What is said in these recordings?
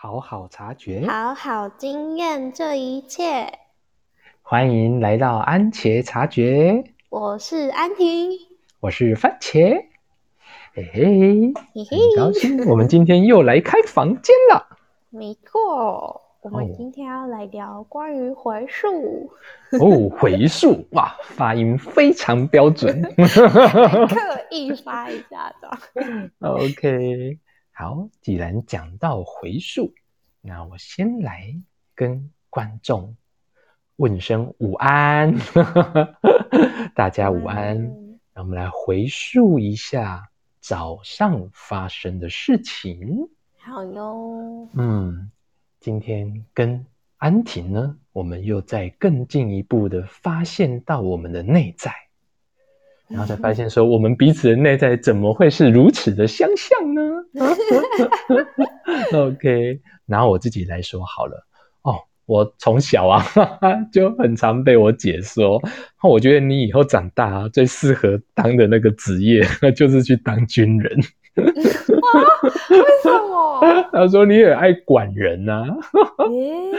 好好察觉，好好经验这一切。欢迎来到安茄察觉，我是安婷，我是番茄，嘿嘿，嘿嘿，很高兴我们今天又来开房间了。没错，我们哦今天要来聊关于回溯，哦，回溯 哇，发音非常标准。刻意发一下的。OK，好，既然讲到回溯，那我先来跟观众问声午安，大家午安。嗯让我们来回溯一下早上发生的事情。好哟，嗯，今天跟安婷呢，我们又在更进一步的发现到我们的内在，然后才发现说，我们彼此的内在怎么会是如此的相像呢？OK，拿我自己来说好了。哦，我从小啊就很常被我姐说，哦我觉得你以后长大啊，最适合当的那个职业 就是去当军人。为什么？她说你很爱管人呐、诶，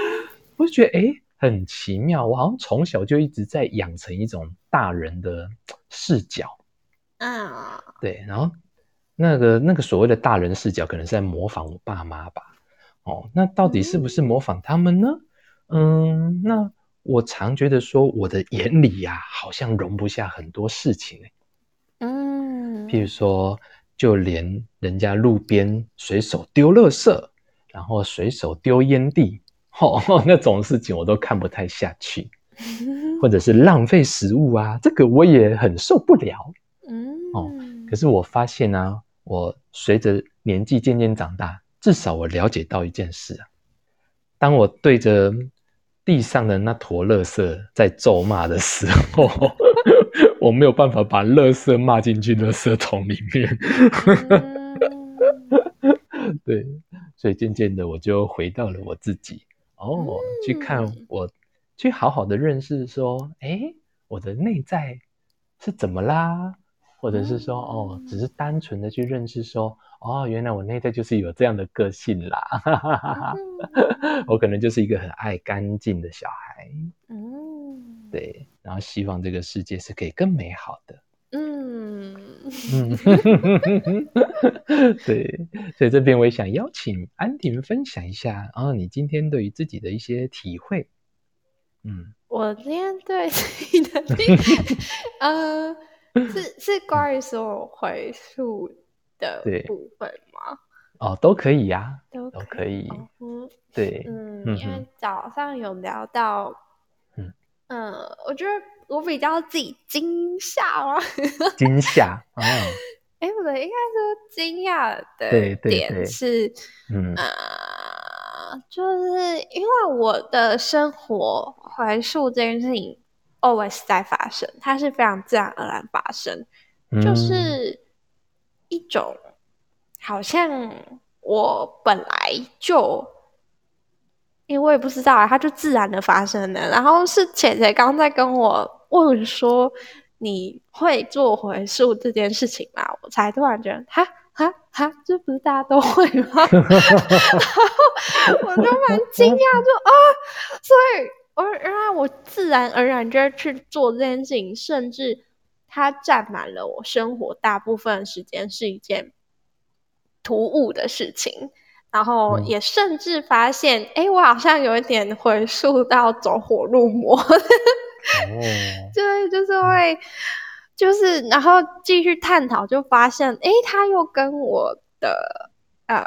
我就觉得诶很奇妙，我好像从小就一直在养成一种大人的视角，啊，对，然后那个那个所谓的大人视角，可能是在模仿我爸妈吧。哦，那到底是不是模仿他们呢？嗯，那我常觉得说，我的眼里呀、好像容不下很多事情欸嗯，譬如说，就连人家路边随手丢垃圾，然后随手丢烟蒂，哦，那种事情我都看不太下去，或者是浪费食物啊，这个我也很受不了。嗯，哦可是我发现啊，我随着年纪渐渐长大，至少我了解到一件事啊，当我对着地上的那坨垃圾在咒骂的时候，我没有办法把垃圾骂进去垃圾桶里面。嗯。对，所以渐渐的我就回到了我自己。哦，去看嗯我，去好好的认识说，诶，我的内在是怎么啦？或者是说，哦，只是单纯的去认识说，哦，原来我内在就是有这样的个性啦，我可能就是一个很爱干净的小孩，嗯，对，然后希望这个世界是可以更美好的。嗯，嗯，对，所以这边我也想邀请安婷分享一下，哦，你今天对于自己的一些体会。嗯，我今天对自己的 定，呃，是是关于所有回溯的对。部分吗？哦，都可以呀、都都可以哦嗯对，嗯，嗯因为哼。早上有聊到，嗯。嗯，我觉得我比较自己惊吓了，惊吓哦，哎，不对，应该说惊讶的点是，嗯。呃，就是因为我的生活回溯这件事情 always 在发生，它是非常自然而然发生，就嗯是一种好像我本来就，因为我也不知道啊，它就自然的发生了。然后是姐姐刚在跟我问说你会做回溯这件事情吗？我才突然觉得哈。哈哈，这不是大家都会吗？然后我就蛮惊讶，就啊，所以我原来我自然而然就会去做这件事情，甚至它占满了我生活大部分的时间，是一件突兀的事情。然后嗯也甚至发现，哎、我好像有一点回溯到走火入魔，哦，对，就是会，就是然后继续探讨，就发现，诶，他又跟我的呃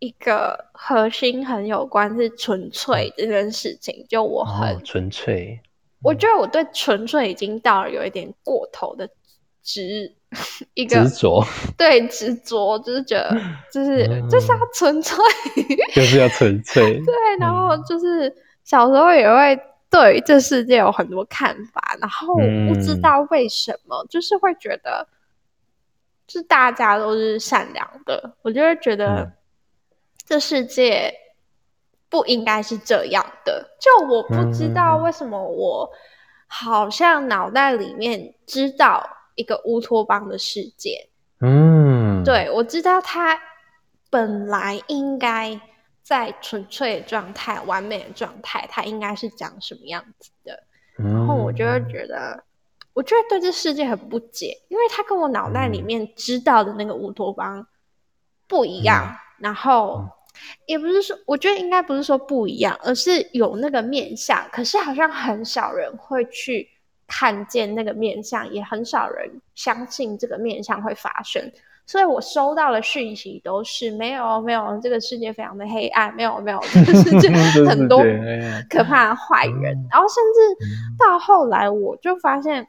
一个核心很有关，是纯粹这件事情。就我很，哦，纯粹，我觉得我对纯粹已经到了有一点过头的执一个执着对执着，就是觉得 就是、嗯就是要纯粹。就是要纯粹，对，然后嗯就是小时候也会对这世界有很多看法，然后嗯不知道为什么，就是会觉得，就是大家都是善良的，我就会觉得嗯。这世界不应该是这样的。就我不知道嗯。为什么我好像脑袋里面知道一个乌托邦的世界，嗯，，对我知道它本来应该在纯粹的状态、完美的状态，它应该是长什么样子的。然然后我就会觉得，我就会对这世界很不解，因为它跟我脑袋里面知道的那个乌托邦不一样。然后也不是说，我觉得应该不是说不一样，而是有那个面相，可是好像很少人会去看见那个面相，也很少人相信这个面相会发生。所以我收到的讯息都是没有没有，这个世界非常的黑暗，没有没有，这个世界很多可怕的坏人。然后甚至到后来，我就发现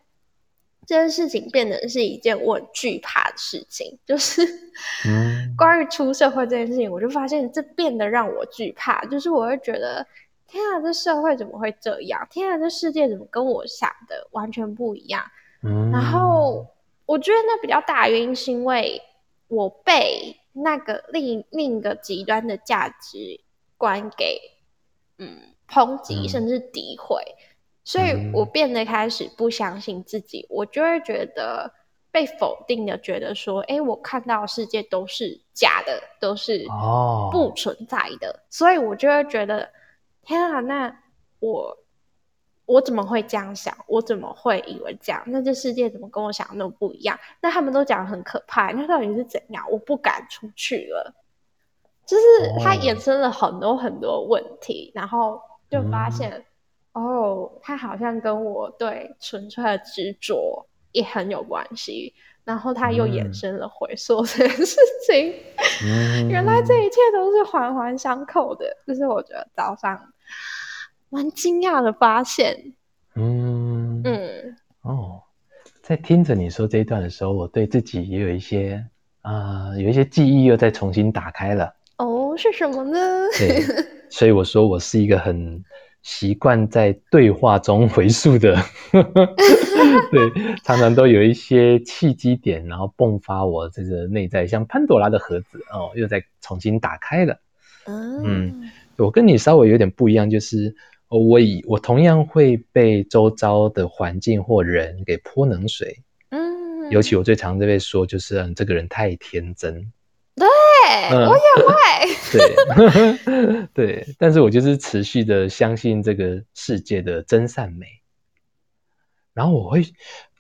这件事情变得是一件我很惧怕的事情，就是 关于出社会这件事情，我就发现这变得让我惧怕，就是我会觉得天啊，这社会怎么会这样？天啊，这世界怎么跟我想的完全不一样？然后。我觉得那比较大的原因是因为我被那个另另一个极端的价值观给嗯抨击，甚至诋毁，所以我变得开始不相信自己。我就会觉得被否定的，觉得说，哎，我看到世界都是假的，都是不存在的，所以我就会觉得，天啊，那我。我怎么会这样想？我怎么会以为这样？那这世界怎么跟我想的那么不一样？那他们都讲很可怕，那到底是怎样？我不敢出去了。就是它衍生了很多很多问题，然后就发现，哦，它好像跟我对纯粹的执着也很有关系。然后它又衍生了回溯这件事情。原来这一切都是环环相扣的。就是我觉得早上。蛮惊讶的发现，嗯嗯哦，在听着你说这一段的时候，我对自己也有一些啊，有一些记忆又再重新打开了。哦，是什么呢？对，所以我说我是一个很习惯在对话中回溯的，对，常常都有一些契机点，然后迸发我这个内在，像潘多拉的盒子哦，又再重新打开了。嗯，我跟你稍微有点不一样，就是。我以我同样会被周遭的环境或人给泼冷水，嗯，尤其我最常被说就是嗯，这个人太天真，对。我也会，对。对，但是我就是持续的相信这个世界的真善美，然后我会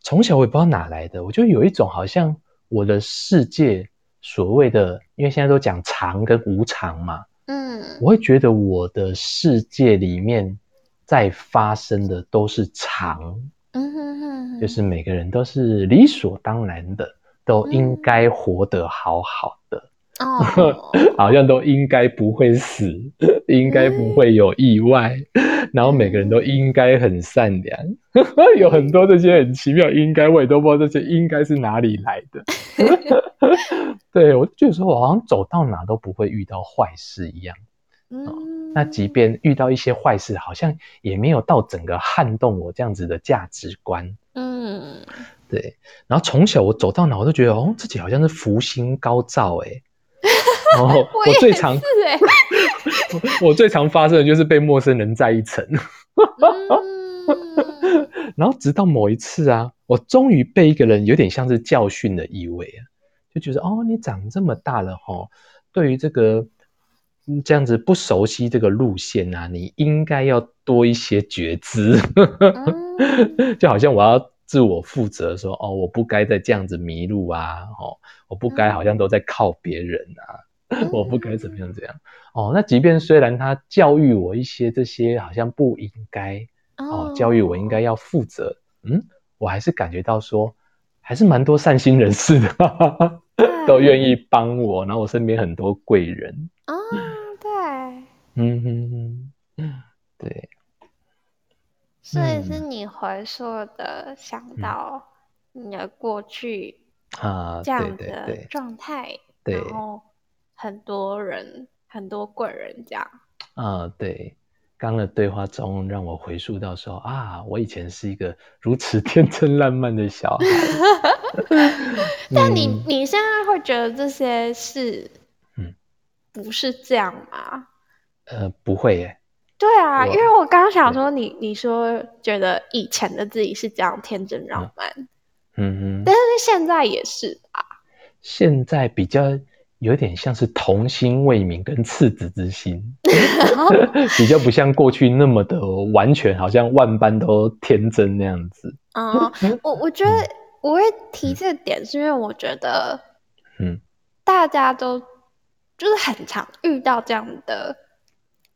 从小我也不知道哪来的，我就有一种好像我的世界所谓的，因为现在都讲常跟无常嘛，嗯，我会觉得我的世界里面。在发生的都是常，嗯哼哼，就是每个人都是理所当然的，都应该活得好好的，哦，好像都应该不会死，应该不会有意外，然后每个人都应该很善良，有很多这些很奇妙应该，我也都不知道这些应该是哪里来的。对我就说，我好像走到哪都不会遇到坏事一样。嗯，那即便遇到一些坏事，好像也没有到整个撼动我这样子的价值观。嗯，对。然后从小我走到哪，我都觉得哦，自己好像是福星高照哎。然后 我最常，我最常发生的就是被陌生人在一层。然后直到某一次啊，我终于被一个人有点像是教训的意味啊，就觉得哦，你长这么大了哈，对于这个。这样子不熟悉这个路线啊，你应该要多一些觉知，就好像我要自我负责，说哦，我不该再这样子迷路啊，哦，我不该好像都在靠别人啊，我不该怎么样怎样，哦，那即便虽然他教育我一些这些好像不应该，哦，教育我应该要负责，嗯，我还是感觉到说，还是蛮多善心人士的，都愿意帮我，然后我身边很多贵人。啊，对，嗯哼哼，对，所以是你回溯的想到你的过去啊，这样的状态，然后很多人很多贵人这样。啊，对，刚的对话中让我回溯到说啊，我以前是一个如此 天真烂漫的小孩，但你你现在会觉得这些是？不是这样吗？呃，不会耶。对啊，因为我刚刚想说，你你说觉得以前的自己是这样天真浪漫，嗯哼，但是现在也是吧？现在比较有点像是童心未泯跟赤子之心，比较不像过去那么的完全，好像万般都天真那样子。啊，我我觉得我会提这个点，是因为我觉得，嗯，大家都就是很常遇到这样的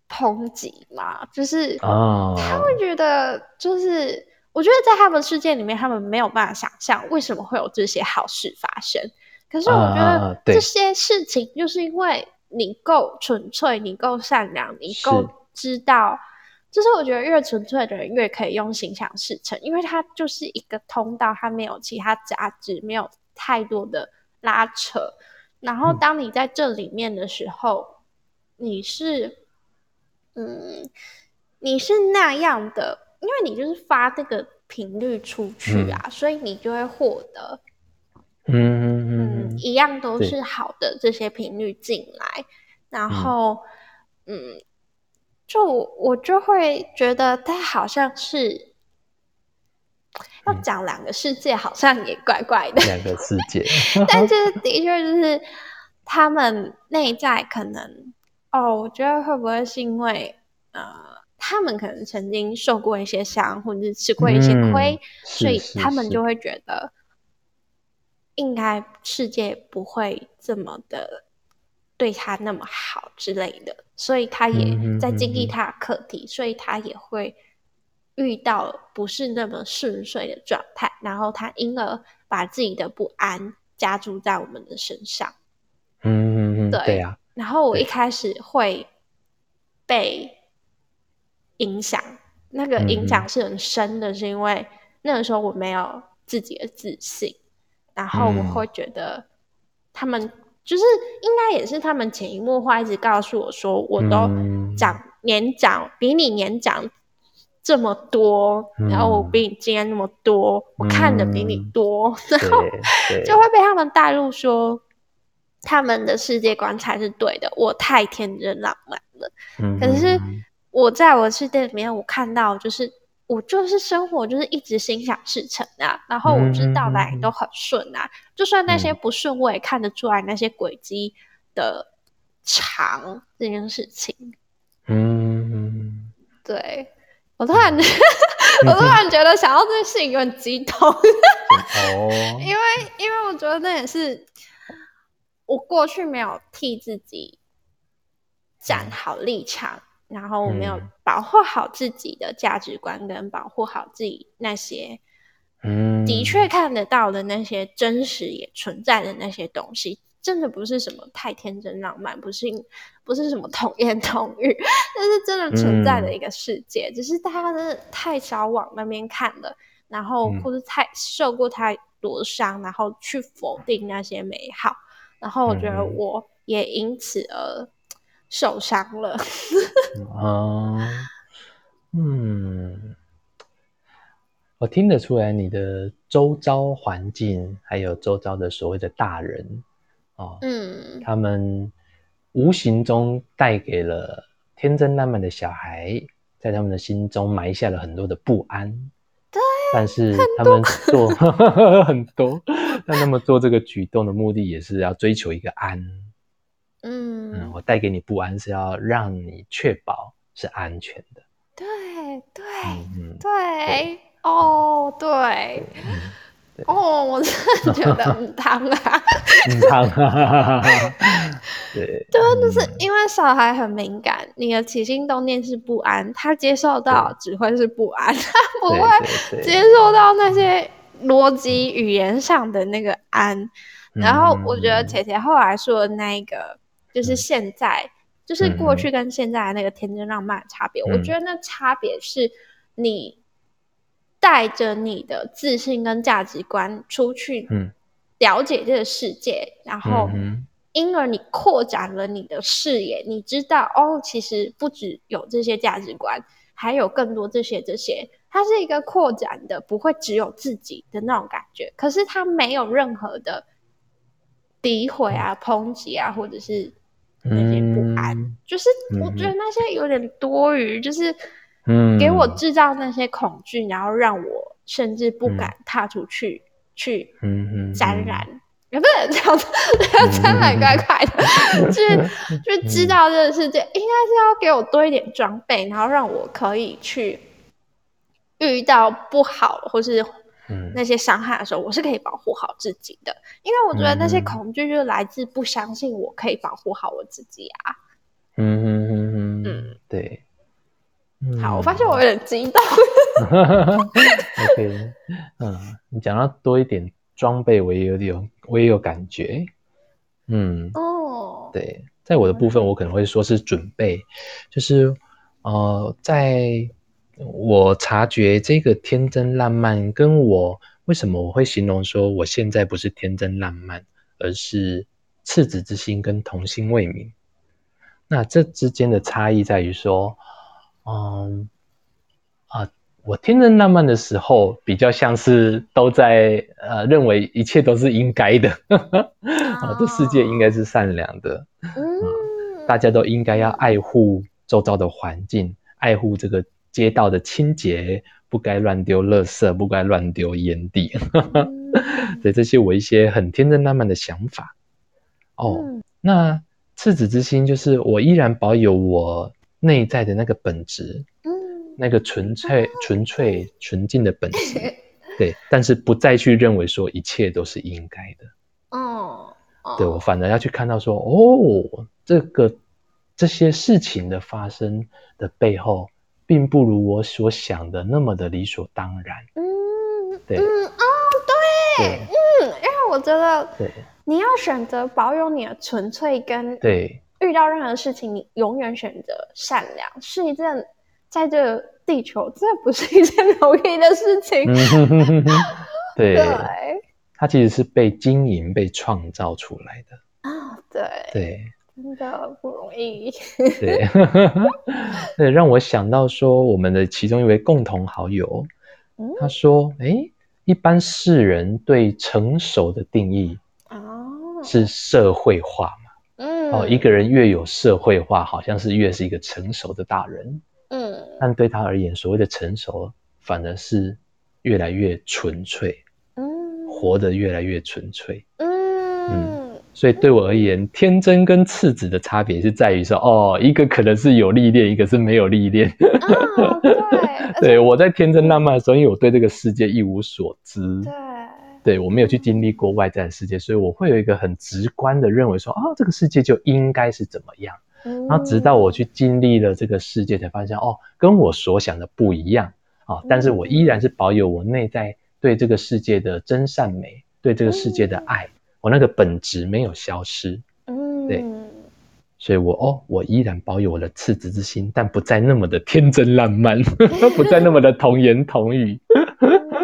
抨击嘛，就是啊，他会觉得，就是我觉得在他们世界里面，他们没有办法想象为什么会有这些好事发生。可是我觉得这些事情，就是因为你够纯粹，你够善良，你够知道。就是我觉得越纯粹的人越可以用心想事成，因为它就是一个通道，它没有其他杂质，没有太多的拉扯。然后嗯当你在这里面的时候，你是，嗯，你是那样的，因为你就是发这个频率出去啊，所以你就会获得，嗯嗯嗯，嗯一样都是好的这些频率进来，然后，嗯，就我我就会觉得它好像是要嗯。讲两个世界，好像也怪怪的。两个世界，但就是的确就是他们内在可能哦，我觉得会不会是因为呃，他们可能曾经受过一些伤，或者是吃过一些亏，嗯所以他们就会觉得应该世界不会这么的对他那么好之类的，所以他也嗯在经历他的课题，所以他也会遇到不是那么顺遂的状态，然后他因而把自己的不安加注在我们的身上。嗯嗯嗯，对呀啊，然后我一开始会被影响，那个嗯影响是很深的，是因为那个时候我没有自己的自信，然后我嗯。会觉得他们就是应该也是他们潜移默化一直告诉我说，我都嗯。长年长比你年长这么多，然后我嗯。比你经验那么多，我看的比你嗯。多，然后就会被他们带入说他们的世界观才是对的，我太天真浪漫了。嗯可是嗯。我在我的世界里面，我看到就是我就是生活就是一直心想事成啊，然后我知道哪里都很顺啊，就算那些嗯。不顺，我也看得出来那些轨迹的长这件事情。嗯嗯对我突然，我突然觉得想到这件事情有点激动。哦，因为因为我觉得那也是我过去没有替自己站好立场，然后我没有嗯保护好自己的价值观，跟保护好自己那些嗯，的确看得到的那些真实也存在的那些东西。真的不是什么太天真浪漫，不是不是什么童言童语，这是真的存在的一个世界。只是大家真的太少往那边看了，然后嗯或者太受过太多伤，然后去否定那些美好。然后我觉得嗯我也因此而受伤了。啊，嗯，我听得出来你的周遭环境，还有周遭的所谓的大人哦，嗯他们无形中带给了天真烂漫的小孩，在他们的心中埋下了很多的不安。对，但是他们做 很多，但他们做这个举动的目的也是要追求一个安。嗯，嗯，我带给你不安是要让你确保是安全的。对对对，哦对。嗯哦，我真的觉得很烫啊！烫啊，对，真的是嗯因为小孩很敏感，你的起心动念是不安，他接受到只会是不安，他不会接受到那些逻辑语言上的那个安。然后我觉得嗯姐姐后来说的那一个，就是现在，就是过去跟现在的那个天真浪漫的差别，我嗯。觉得那差别是你带着你的自信跟价值观出去嗯。了解这个世界，然后嗯因而你扩展了你的视野，你知道哦，其实不只有这些价值观，还有更多这些这些。它是一个扩展的，不会只有自己的那种感觉。可是它没有任何的诋毁啊、抨击啊，或者是那些不安。嗯就是我觉得那些有点多余，就是嗯给我制造那些恐惧，然后让我甚至不嗯敢踏出去、去沾染。也不是 这样子，这样很怪怪的。就是 就知道这个世界应该是要给我多一点装备，然后让我可以去遇到不好或是那些伤害的时候，我是可以保护好自己的。因为我觉得那些恐惧就是来自不相信我可以保护好我自己啊。嗯嗯嗯嗯，对。好，我发现我有点激动。OK，嗯，你讲到多一点装备，我也有点，我也有感觉。嗯，哦，对，在我的部分，我可能会说是准备，就是呃，在我察觉这个天真烂漫，跟我为什么我会形容说我现在不是天真烂漫，而是赤子之心跟童心未泯。那这之间的差异在于说。嗯啊，我天真烂漫的时候，比较像是都在呃认为一切都是应该的，啊，这世界应该是善良的，嗯，大家都应该要爱护周遭的环境，爱护这个街道的清洁，不该乱丢垃圾，不该乱丢烟蒂，对这些我一些很天真烂漫的想法。哦，那赤子之心就是我依然保有我。内在的那个本质，嗯，那个纯粹、纯粹、纯净的本质，对，但是不再去认为说一切都是应该的，哦，对我反而要去看到说，哦，这个这些事情的发生的背后，并不如我所想的那么的理所当然，嗯，对，嗯，哦，对，嗯，因为我觉得，对，你要选择保有你的纯粹跟对。遇到任何事情，你永远选择善良，是一件在这地球这不是一件容易的事情。对，它其实是被经营、被创造出来的啊。对对，真的不容易。对，对，让我想到说，我们的其中一位共同好友，他说：“哎，一般世人对成熟的定义哦，是社会化嘛。”嗯哦，一个人越有社会化，好像是越是一个成熟的大人。嗯，但对他而言，所谓的成熟，反而是越来越纯粹。嗯，活得越来越纯粹。嗯嗯，所以对我而言，天真跟赤子的差别是在于说，哦，一个可能是有历练，一个是没有历练。对，对我在天真浪漫的时候，因为我对这个世界一无所知。对。对我没有去经历过外在的世界，所以我会有一个很直观的认为说，啊，这个世界就应该是怎么样。然后直到我去经历了这个世界，才发现哦，跟我所想的不一样啊。但是我依然是保有我内在对这个世界的真善美，对这个世界的爱，我那个本质没有消失。嗯，对，所以我哦，我依然保有我的赤子之心，但不再那么的天真烂漫，不再那么的童言童语。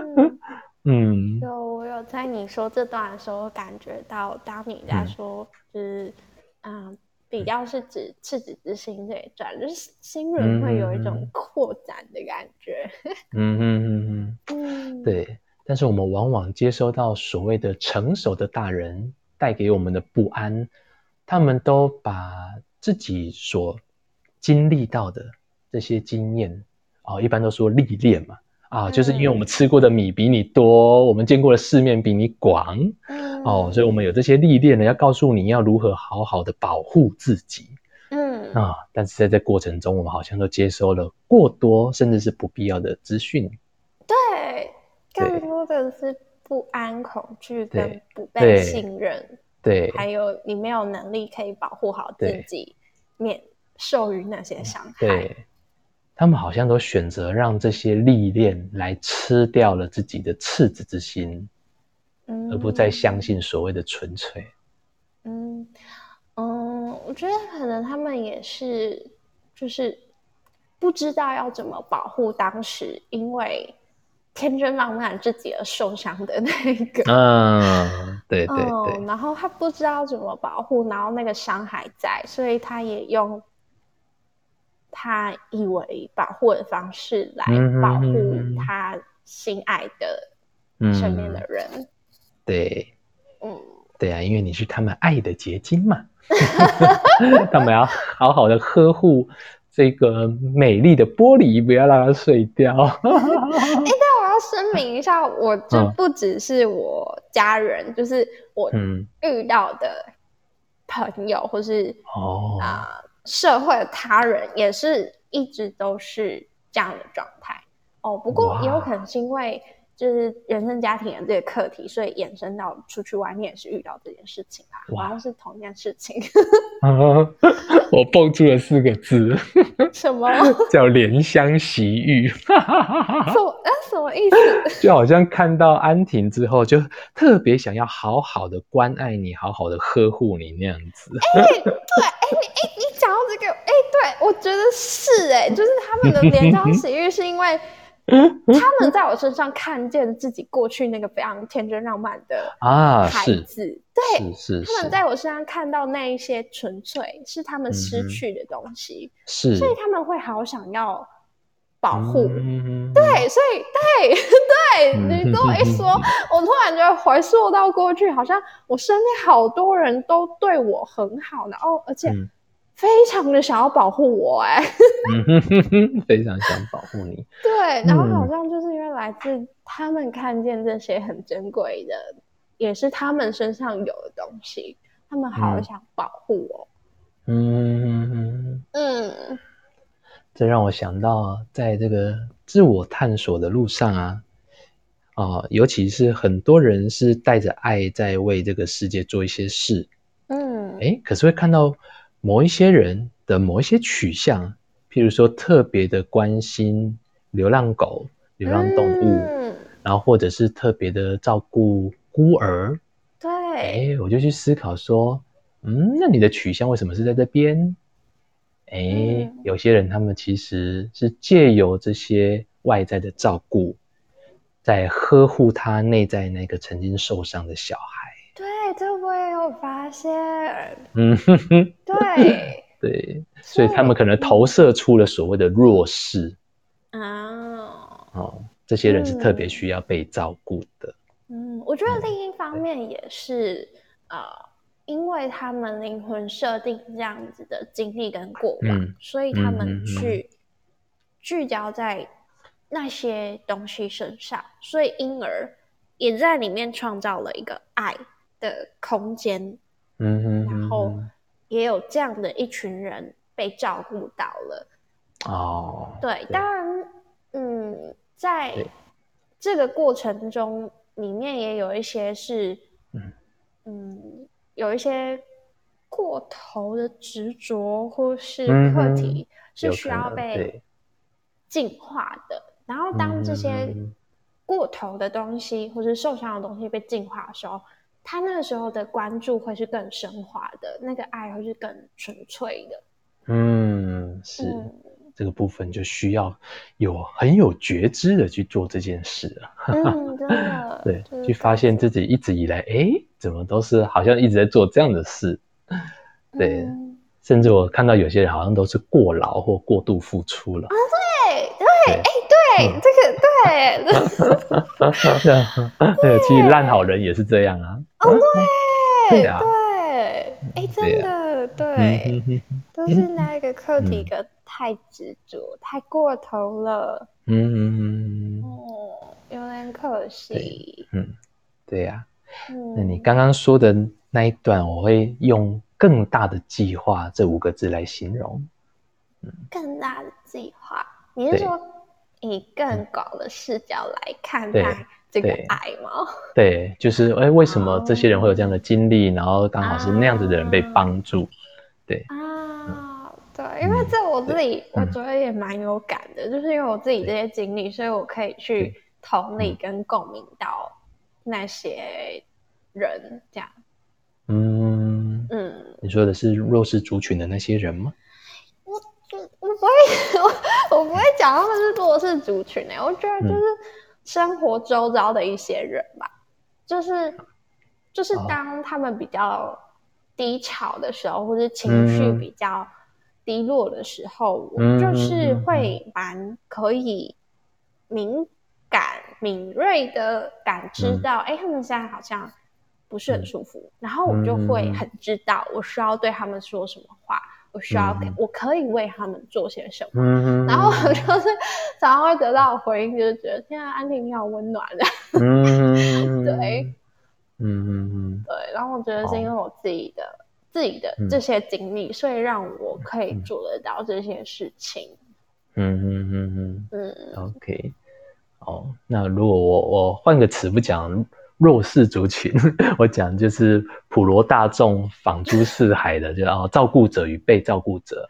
嗯。就我有在你说这段的时候，感觉到当你在说，就是嗯，比较是指赤子之心这一段，就是心轮会有一种扩展的感觉。嗯嗯嗯嗯，对。但是我们往往接收到所谓的成熟的大人带给我们的不安，他们都把自己所经历到的这些经验，哦，一般都说历练嘛。啊，就是因为我们吃过的米比你多，我们见过的世面比你广，哦，所以我们有这些历练呢，要告诉你要如何好好的保护自己。嗯啊，但是在这过程中，我们好像都接收了过多甚至是不必要的资讯。对，更多的是不安、恐惧跟不被信任。对，还有你没有能力可以保护好自己，免受于那些伤害。他们好像都选择让这些历练来吃掉了自己的赤子之心，嗯，而不再相信所谓的纯粹。嗯嗯，我觉得可能他们也是，就是不知道要怎么保护当时因为天真浪漫自己而受伤的那个。嗯，对对对。然后他不知道怎么保护，然后那个伤还在，所以他也用。他以为保护的方式来保护他心爱的身边的人，对，嗯，对啊，因为你是他们爱的结晶嘛，他们要好好的呵护这个美丽的玻璃，不要让它碎掉。声明一下，我就嗯不只是我家人，就是我嗯，遇到的朋友，或是哦，啊、社会的他人，也是一直都是这样的状态。哦，不过也有可能是因为就是原生家庭的这个课题，所以延伸到出去外面也是遇到这件事情啊，哇好像是同一件事情。我蹦出了四个字，什么？叫怜香惜玉，什么？呃，什么意思？就好像看到安婷之后，就特别想要好好的关爱你，好好的呵护你那样子。哎，对，哎你哎，你讲到这个，哎、对我觉得是哎、就是他们的怜香惜玉，是因为 他们在我身上看见自己过去那个非常天真浪漫的啊，孩是。子，对，是是是。他们在我身上看到那一些纯粹是他们失去的东西，是，所以他们会好想要保护。嗯，对，所以对对，嗯你跟我一说，我突然觉得回溯到过去，好像我身边好多人都对我很好，然后而且嗯。非常的想要保护我、哎，非常想保护你。对，然后好嗯。像就是因为来自他们看见这些很珍贵的，也是他们身上有的东西，他们好嗯。想保护我。嗯嗯嗯，嗯这让我想到，在这个自我探索的路上啊，啊、尤其是很多人是带着爱在为这个世界做一些事，嗯，诶，可是会看到某一些人的某一些取向，譬如说特别的关心流浪狗、流浪动物，嗯，然后或者是特别的照顾孤儿，对，哎，我就去思考说，嗯，那你的取向为什么是在这边？哎嗯，有些人他们其实是借由这些外在的照顾，在呵护他内在那个曾经受伤的小孩。对，这我也有发现。嗯哼哼，对。对，所以他们可能投射出了所谓的弱势。啊，哦，这些人是特别嗯。需要被照顾的。嗯，我觉得另一方面也是呃，因为他们灵魂设定这样子的经历跟过往，嗯所以他们嗯去聚焦在那些东西身上，所以因而也在里面创造了一个爱的空间，嗯哼然后也有这样的一群人被照顾到了。哦，对，当然，嗯，在这个过程中，里面也有一些是，嗯嗯，有一些过头的执着或是课题是需要被对净化的。然后，当这些嗯过头的东西或是受伤的东西被净化的时候，他那个时候的关注会是更升华的，那个爱会是更纯粹的。嗯，是、嗯这个部分就需要有很有觉知的去做这件事啊。嗯，真的，对就，是去发现自己一直以来，哎，怎么都是好像一直在做这样的事。对，嗯甚至我看到有些人好像都是过劳或过度付出了。啊对对，哎，对，嗯这个对，对，其实烂好人也是这样啊。哦，对 对啊对，哎，真的嗯对，都是那个课题嗯。个太执着、太过头了，嗯嗯嗯哦，有点可惜。嗯，对呀、嗯，那你刚刚说的那一段，我会用“更大的计划”这五个字来形容。更大的计划，你是对。说以更广的视角来看对待这个对爱吗？对，就是哎，为什么这些人会有这样的经历？然后刚好是那样子的人被帮助。对，啊，对，因为这我自己我嗯觉得也蛮有感的，就是因为我自己这些经历，所以我可以去同理嗯跟共鸣到那些人，这样，嗯，嗯，你说的是弱势族群的那些人吗？我我不会，我我不会讲他们是弱势族群诶、我觉得就是生活周遭的一些人吧，就是就是哦。当他们比较低潮的时候，或者情绪嗯比较低落的时候，嗯我就是会蛮可以敏感、敏锐的感知嗯。到，哎、他们现在好像不是很嗯。舒服，然后我就会嗯很知道我需要对他们说什么话。我需要嗯。我可以为他们做些什么。嗯，然后我就是常常会得到回应，就是觉得天啊，安婷你好温暖的，嗯，对，嗯嗯嗯对。然后我觉得是因为我自己的、自己的嗯。这些经历，所以让我可以嗯。做得到这些事情。嗯嗯嗯嗯嗯，OK，哦，那如果我我换个词不讲弱势族群，我讲就是普罗大众仿诸四海的，就哦照顾者与被照顾者，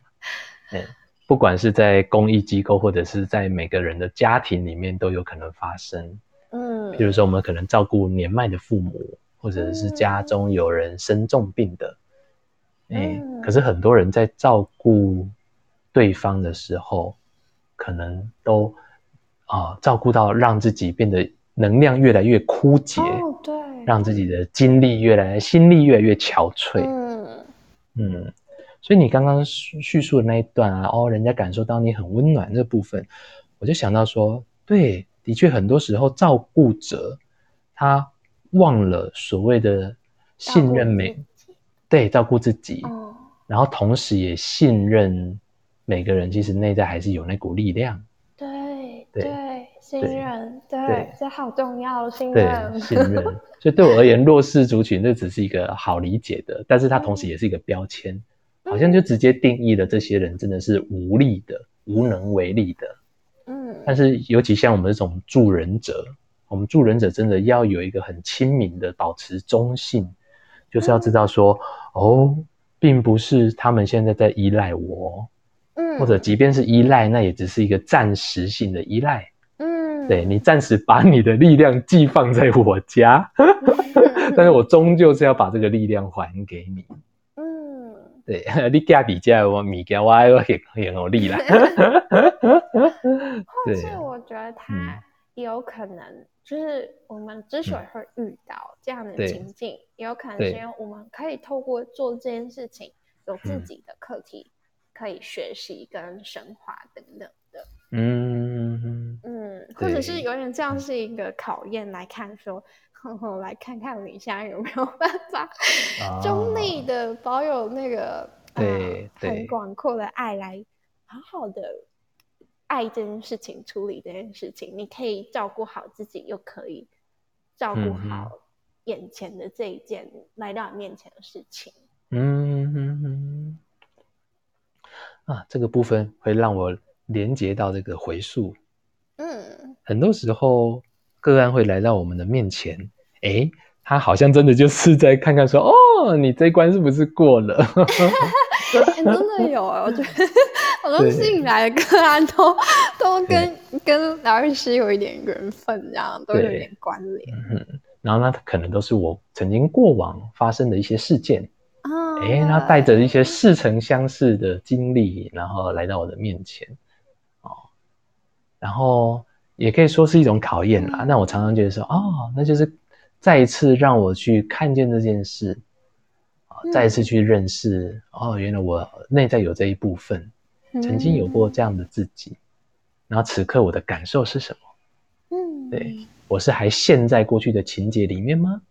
嗯，不管是在公益机构或者是在每个人的家庭里面都有可能发生。嗯比如说，我们可能照顾年迈的父母，或者是家中有人生重病的，哎、嗯可是很多人在照顾对方的时候，可能都啊、照顾到让自己变得能量越来越枯竭，哦，对，让自己的精力越来心力越来越憔悴。嗯。嗯，所以你刚刚叙叙述的那一段啊，哦，人家感受到你很温暖这部分，我就想到说，对，的确很多时候照顾者他忘了所谓的信任每，对，照顾自己，哦，然后同时也信任每个人，其实内在还是有那股力量，对对。对，信任，对对，这好重要，信，任，信任。所以对我而言，弱势族群这只是一个好理解的，但是它同时也是一个标签，好像就直接定义了这些人真的是无力的、无能为力的。嗯，但是尤其像我们这种助人者，我们助人者真的要有一个很亲民的，保持中性，就是要知道说，哦，并不是他们现在在依赖我，嗯，或者即便是依赖，那也只是一个暂时性的依赖。嗯，对你暂时把你的力量寄放在我家，嗯。但是我终究是要把这个力量还给你。嗯，对 你家底下我米家我要很很有力啦。或对是我觉得嗯。他也有可能，就是我们之所以会遇到这样的情境，也有可能是因为我们可以透过做这件事情，有自嗯。己的课题可以学习跟升华等等的。嗯，嗯，或者是对。有点像是一个考验来看说，呵呵，来看看你现在有没有办法中立哦的保有那个对呃、很对。广阔的爱来好好的爱这件事情，处理这件事情，你可以照顾好自己，又可以照顾好眼前的这一件来到你面前的事情。嗯嗯嗯。啊，这个部分会让我连接到这个回溯。嗯，很多时候个案会来到我们的面前，诶，他好像真的就是在看看说，哦，你这一关是不是过了？欸真的有啊，我觉得好多对吸引来的个案都都跟跟疗愈师有一点缘分，这样都有对点关联嗯，然后那可能都是我曾经过往发生的一些事件，啊。诶，他带着一些似曾相识的经历，然后来到我的面前，哦，然后也可以说是一种考验啦。嗯那我常常觉得说，哦，那就是再一次让我去看见这件事，啊、嗯再一次去认识，哦，原来我内在有这一部分，曾经有过这样的自己，然后此刻我的感受是什么？嗯，对我是还陷在过去的情节里面吗？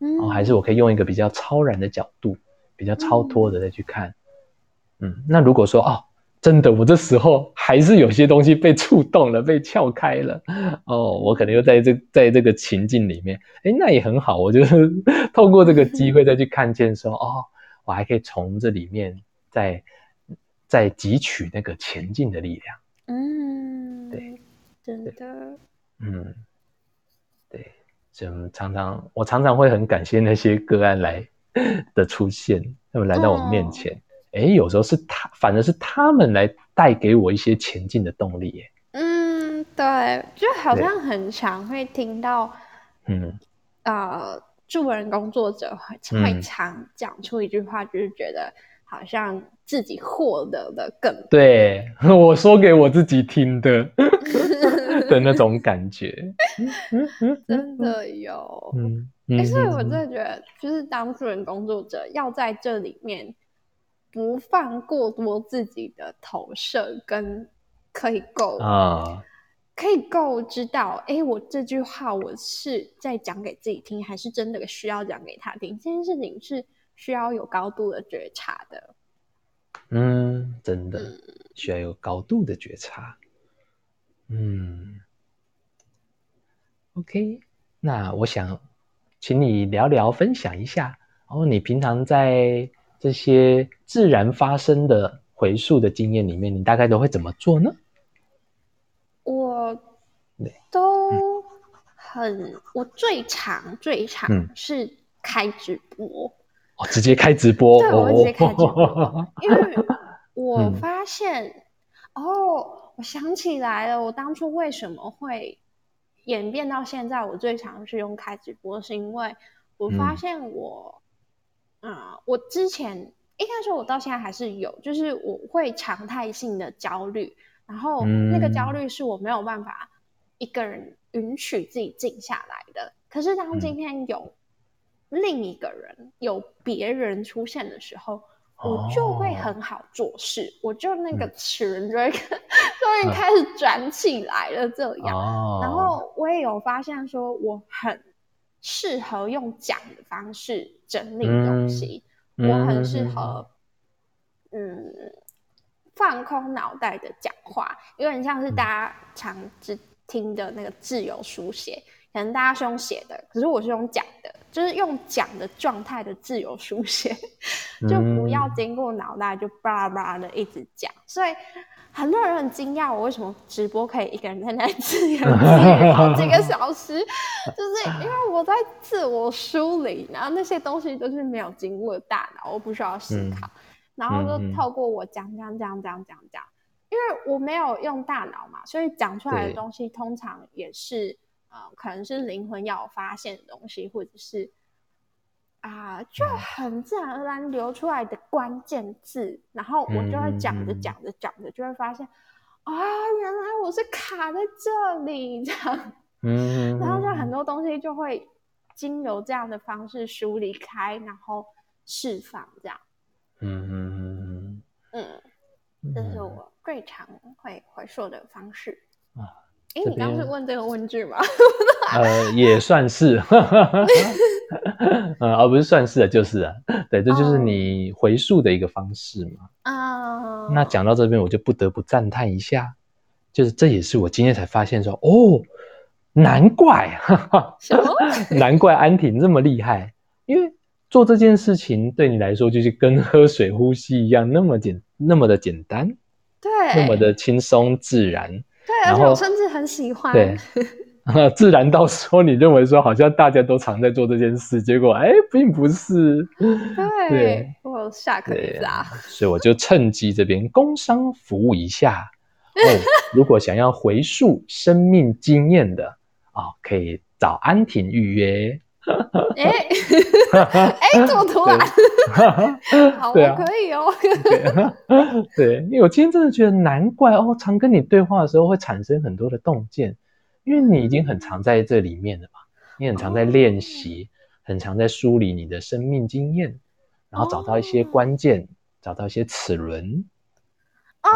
嗯，哦，还是我可以用一个比较超然的角度，比较超脱的再去看。嗯，那如果说哦，真的我这时候还是有些东西被触动了，被撬开了，哦，我可能又在这在这个情境里面，哎，那也很好，我就是透过这个机会再去看见说，哦，我还可以从这里面再再汲取那个前进的力量。嗯，对，真的，嗯，对，所以我们常常我常常会很感谢那些个案来的出现，他们来到我面前，诶，有时候是他，反而是他们来带给我一些前进的动力，耶。嗯，对，就好像很常会听到，嗯呃，助人工作者会常讲出一句话，就是觉得好像自己获得的更多。对 我说给我自己听的 的那种感觉，真的有。嗯哎、嗯，所以我真嗯的觉得，就是当助人工作者，要在这里面不放过多自己的投射，跟可以够啊，可以够知道，哎，我这句话我是在讲给自己听，还是真的需要讲给他听？这件事情是需要有高度的觉察的。嗯，真的需要有高度的觉察。嗯，OK，那我想请你聊聊，分享一下哦，你平常在这些自然发生的回溯的经验里面，你大概都会怎么做呢？我都很，我最常最常是开直播，哦，直接开直播，对，我直接开直播，因为 我发现，哦。我想起来了，我当初为什么会演变到现在？我最常是用开直播，是因为我发现我，啊，我之前应该说，我到现在还是有，就是我会常态性的焦虑，然后那个焦虑是我没有办法一个人允许自己静下来的。可是当今天有另一个人、有别人出现的时候，我就会很好做事，我就那个齿就会 终于开始转起来了，这样。然后我也有发现说，我很适合用讲的方式整理东西，我很适合嗯放空脑袋的讲话，有点像是大家常只听的那个自由书写。可能大家是用写的，可是我是用讲的，就是用讲的状态的自由书写，就不要经过脑袋就巴拉巴拉的一直讲。所以很多人很惊讶，我为什么直播可以一个人在那里自言自语好几个小时，就是因为我在自我梳理，然后那些东西都是没有经过大脑，我不需要思考，然后就透过我讲讲讲讲讲讲，因为我没有用大脑嘛，所以讲出来的东西通常也是。呃，可能是灵魂要发现的东西，或者是啊，就很自然而然流出来的关键字，然后我就会讲着讲着讲着，就会发现啊，原来我是卡在这里这样，嗯，然后就很多东西就会经由这样的方式梳理开，然后释放这样，嗯嗯嗯嗯，嗯，这是我最常会回溯的方式。啊。哎，你刚是问这个问句吗？呃，也算是，呃，而不是算是的，就是啊，对，这就是你回溯的一个方式嘛。啊，那讲到这边，我就不得不赞叹一下，就是这也是我今天才发现说，哦，难怪，难怪安婷这么厉害，因为做这件事情对你来说就是跟喝水、呼吸一样，那么简，那么的简单，对，那么的轻松自然。对，而且我甚至很喜欢。对，自然到说你认为说好像大家都常在做这件事，结果哎，并不是。对，我下课啦。所以我就趁机这边工商服务一下。哦，如果想要回溯生命经验的哦，可以找安婷预约。哎，哎，这么突然？好，我可以哦。对，因为我今天真的觉得难怪哦，常跟你对话的时候会产生很多的洞见，因为你已经很常在这里面了嘛，你很常在练习，很常在梳理你的生命经验，然后找到一些关键，找到一些齿轮。哦，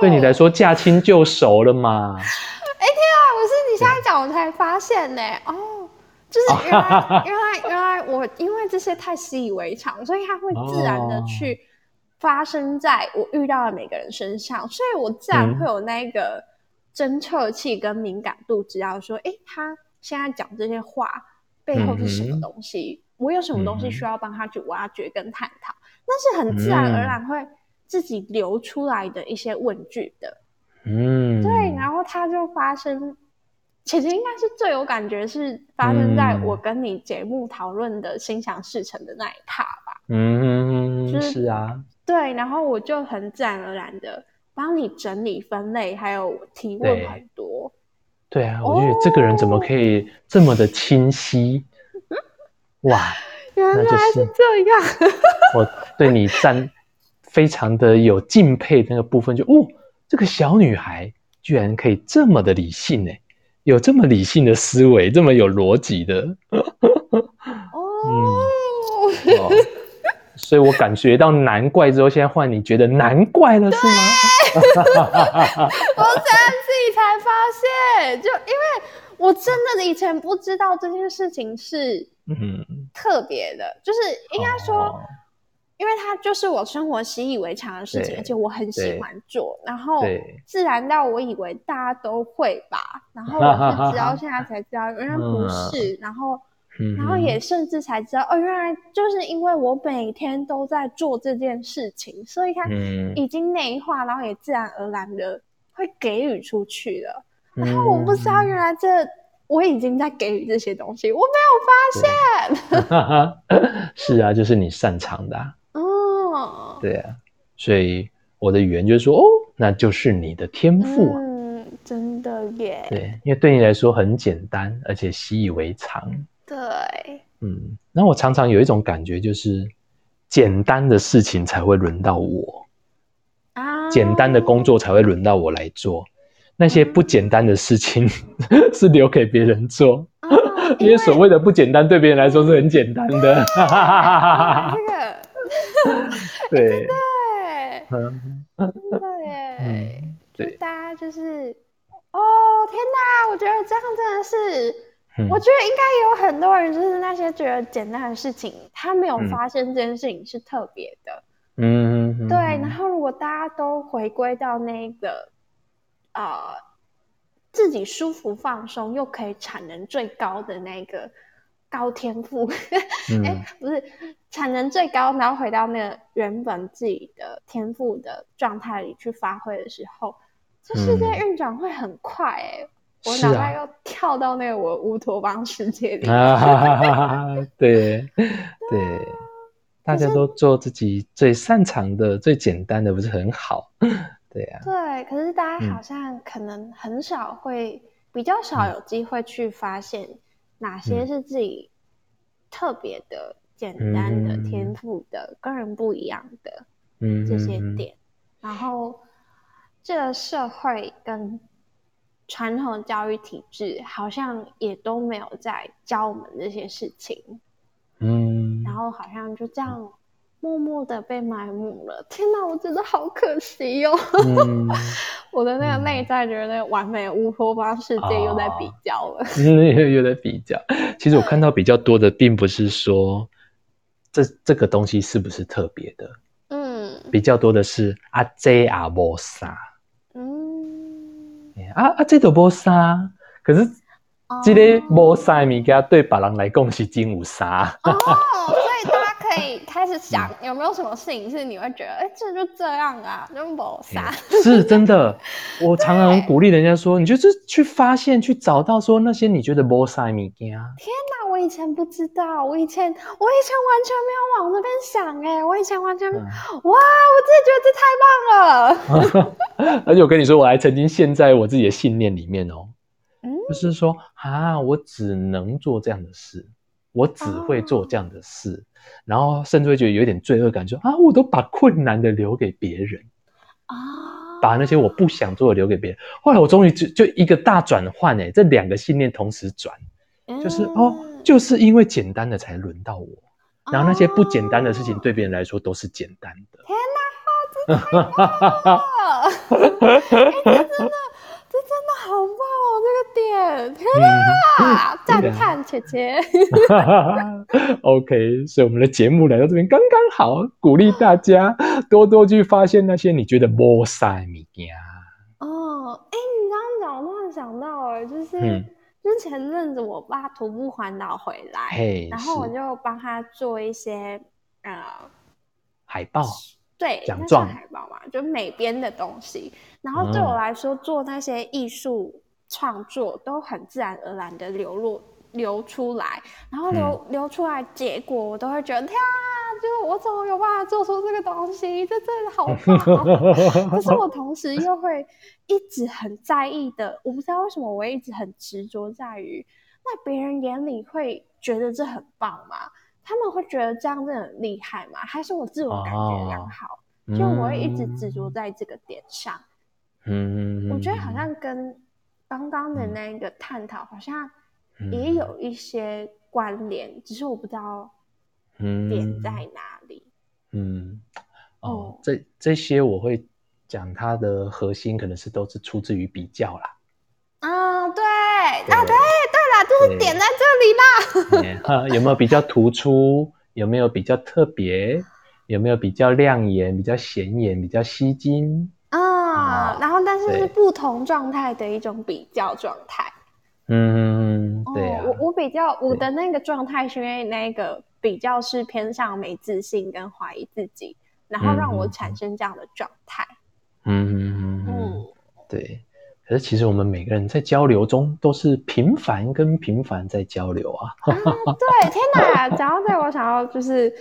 对你来说驾轻就熟了嘛？哎天啊，我是你现在讲我才发现呢。哦。就是原来原来原来我因为这些太习以为常，所以它会自然的去发生在我遇到的每个人身上，所以我自然会有那个侦测器跟敏感度，知道说，哎，他现在讲这些话背后是什么东西，我有什么东西需要帮他去挖掘跟探讨，那是很自然而然会自己流出来的一些问句的，嗯，对，然后它就发生。其实应该是最有感觉是发生在我跟你节目讨论的心想事成的那一踏吧。嗯，是啊，对，然后我就很自然而然的帮你整理分类，还有提问很多。对啊，我觉得这个人怎么可以这么的清晰？哇，原来是这样。我对你赞非常的有敬佩那个部分，就哦，这个小女孩居然可以这么的理性呢。有这么理性的思维，这么有逻辑的，哦，所以我感觉到难怪之后，现在换你觉得难怪了，是吗？我现在自己才发现，就因为我真的以前不知道这件事情是嗯。特别的，就是应该说，因为它就是我生活习以为常的事情，而且我很喜欢做，然后自然到我以为大家都会吧，然后我是直到现在才知道原来不是，然后嗯然后也甚至才知道哦，原来就是因为我每天都在做这件事情，所以它嗯。已经内化，然后也自然而然的会给予出去了。嗯然后我不知道原来这我已经在给予这些东西，我没有发现。是啊，就是你擅长的、对啊，所以我的语言就是说，哦，那就是你的天赋啊，嗯，真的耶，对，因为对你来说很简单，而且习以为常，对，嗯，那我常常有一种感觉，就是简单的事情才会轮到我，啊，简单的工作才会轮到我来做，那些不简单的事情 是留给别人做，啊，因为所谓的不简单，对别人来说是很简单的，啊这个对，对，嗯。真的大家就是，哦天哪，我觉得这样真的是。嗯。我觉得应该有很多人，就是那些觉得简单的事情，他没有嗯。发现这件事情是特别的。嗯，嗯。对，然后如果大家都回归到那个呃自己舒服放松又可以产能最高的那个高天赋，嗯。哎、不是产能最高，然后回到那个原本自己的天赋的状态里去发挥的时候，这世界运转会很快哎、我脑袋又跳到那个我乌托邦世界里，对 对，大家都做自己最擅长的、最简单的，不是很好？对呀、对，可是大家嗯。好像可能很少会，比较少有机会去发现哪些嗯是自己特别的、简单的、嗯。天赋的、跟人不一样的嗯，这些嗯，点。然后，这个社会跟传统教育体制好像也都没有在教我们这些事情，嗯，然后好像就这样默默的被埋没了。天哪，我觉得好可惜哟、嗯，我的那个嗯内在觉得那个完美的乌托邦世界又在比较了。嗯，有在比较。其实我看到比较多的，并不是说这这个东西是不是特别的，嗯比较多的是啊这啊无啥，嗯，欸啊啊这都无啥，可是哦这个无啥的物件对别人来讲是真有啥。可以开始想，嗯有没有什么事情是你会觉得，哎，这就这样啊，就没啥。是真的，我常常鼓励人家说，你就是去发现、去找到说那些你觉得无啥的物件啊。那我以前不知道，我以前我以前完全没有往这边想，哎，我以前完全，嗯哇，我自己觉得这太棒了。而且我跟你说，我还曾经陷在我自己的信念里面哦，嗯就是说啊，我只能做这样的事，我只会做这样的事，然后甚至会觉得有一点罪恶感，说啊，我都把困难的留给别人，啊，把那些我不想做的留给别人。后来我终于就就一个大转换，哎，这两个信念同时转，就是哦，嗯就是因为简单的才轮到我。然后那些不简单的事情哦对别人来说都是简单的。哎，这真的，这真的好棒哦！这个点，天啊，赞叹姐姐。OK，所以我们的节目来到这边刚刚好，鼓励大家多多去发现那些你觉得没晒物件。哦，哎，你刚刚讲，我突然想到，哎，就是嗯之前阵子我爸徒步环岛回来，嘿，然后我就帮他做一些呃，海报，对，那奖状海报嘛，就美编的东西。然后对我嗯来说，做那些艺术创作都很自然而然的流露流出来，然后流、嗯流出来，结果我都会觉得，天啊，就是我怎么有办法做出这个东西？这真的好棒、哦！可是我同时又会一直很在意的，我不知道为什么我一直很执着在于，那别人眼里会觉得这很棒吗？他们会觉得这样真的很厉害吗？还是我自我感觉良好？就我会一直执着在这个点上。嗯，我觉得好像跟刚刚的那个探讨好像嗯也有一些关联，只是我不知道点在哪里。嗯，哦哦，这这些我会讲它的核心可能是都是出自于比较啦。啊，对，对啊，对，对啦，就是点在这里啦。有没有比较突出？有没有比较特别？有没有比较亮眼、比较显眼、比较吸睛啊？然后，但是是不同状态的一种比较状态。嗯，对啊哦，，我我比较我的那个状态是因为那个比较是偏向没自信跟怀疑自己，然后让我产生这样的状态。嗯嗯，嗯，对。可是其实我们每个人在交流中都是平凡跟平凡在交流啊。对，天哪！讲到这，我想要就是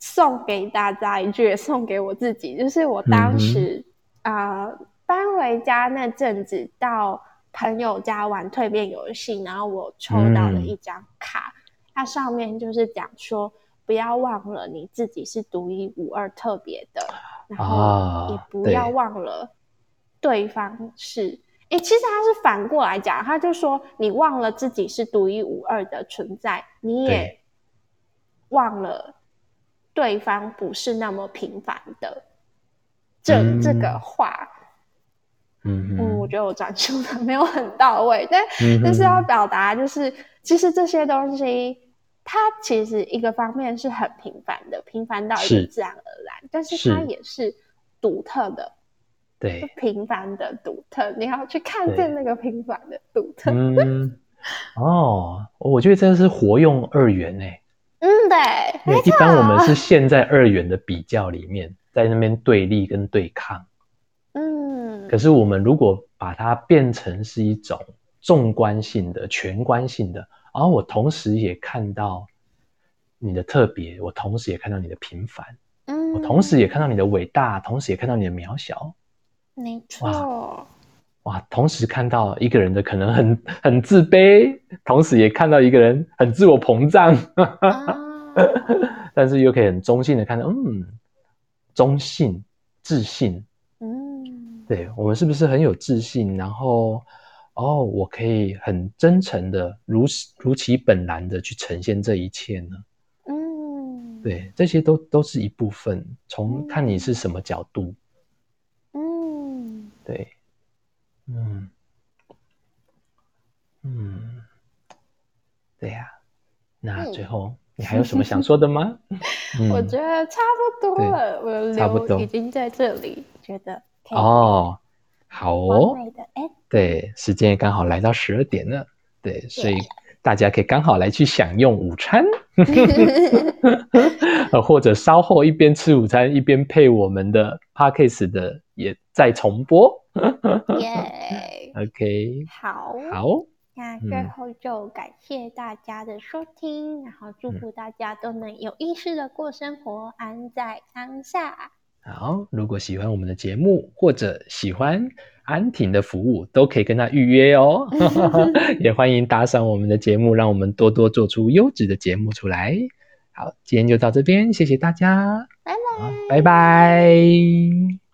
送给大家一句，也送给我自己，就是我当时啊、呃搬回家那阵子，到朋友家玩蜕变游戏，然后我抽到了一张卡，它上面就是讲说，不要忘了你自己是独一无二、特别的，然后啊也不要忘了对方是。诶，其实他是反过来讲，他就说你忘了自己是独一无二的存在，你也忘了对方不是那么平凡的。这、嗯。这个话，嗯嗯，我嗯觉得我转述的 没有很到位，但嗯但是要嗯表达就是，其实这些东西，它其实一个方面是很平凡的，平凡到一是。个自然而然，但是它也是独特的，对，平凡的独特，你要去看对见那个平凡的独特。嗯，哦，我觉得真的是活用二元诶。嗯，对，因为一般我们是陷在二元的比较里面，在那边对立跟对抗。嗯，可是我们如果把它变成是一种纵观性的、全观性的，然后我同时也看到你的特别，我同时也看到你的平凡，嗯，我同时也看到你的伟大，同时也看到你的渺小。没错，哇，同时看到一个人的可能很很自卑，同时也看到一个人很自我膨胀，啊，但是又可以很中性的看到，嗯，中性、自信，嗯，对我们是不是很有自信？然后，哦，我可以很真诚的、如如其本然的去呈现这一切呢？嗯，，对，这些都都是一部分，从看你是什么角度。嗯，对，嗯，嗯，对呀、那嗯。最后你还有什么想说的吗？嗯。我觉得差不多了，我的差不多。已经在这里，觉得哦，好哦。完，美的哎，对，时间也刚好来到十二点了，对，所以大家可以刚好来去享用午餐，呃，或者稍后一边吃午餐一边配我们的 podcast 的也在重播。耶，OK，好，好，那最嗯后就感谢大家的收听，然后祝福大家都能有意识的过生活，安在当下。好，如果喜欢我们的节目或者喜欢安婷的服务，都可以跟他预约哦。也欢迎打赏我们的节目，让我们多多做出优质的节目出来。好，今天就到这边，谢谢大家，拜拜。拜拜。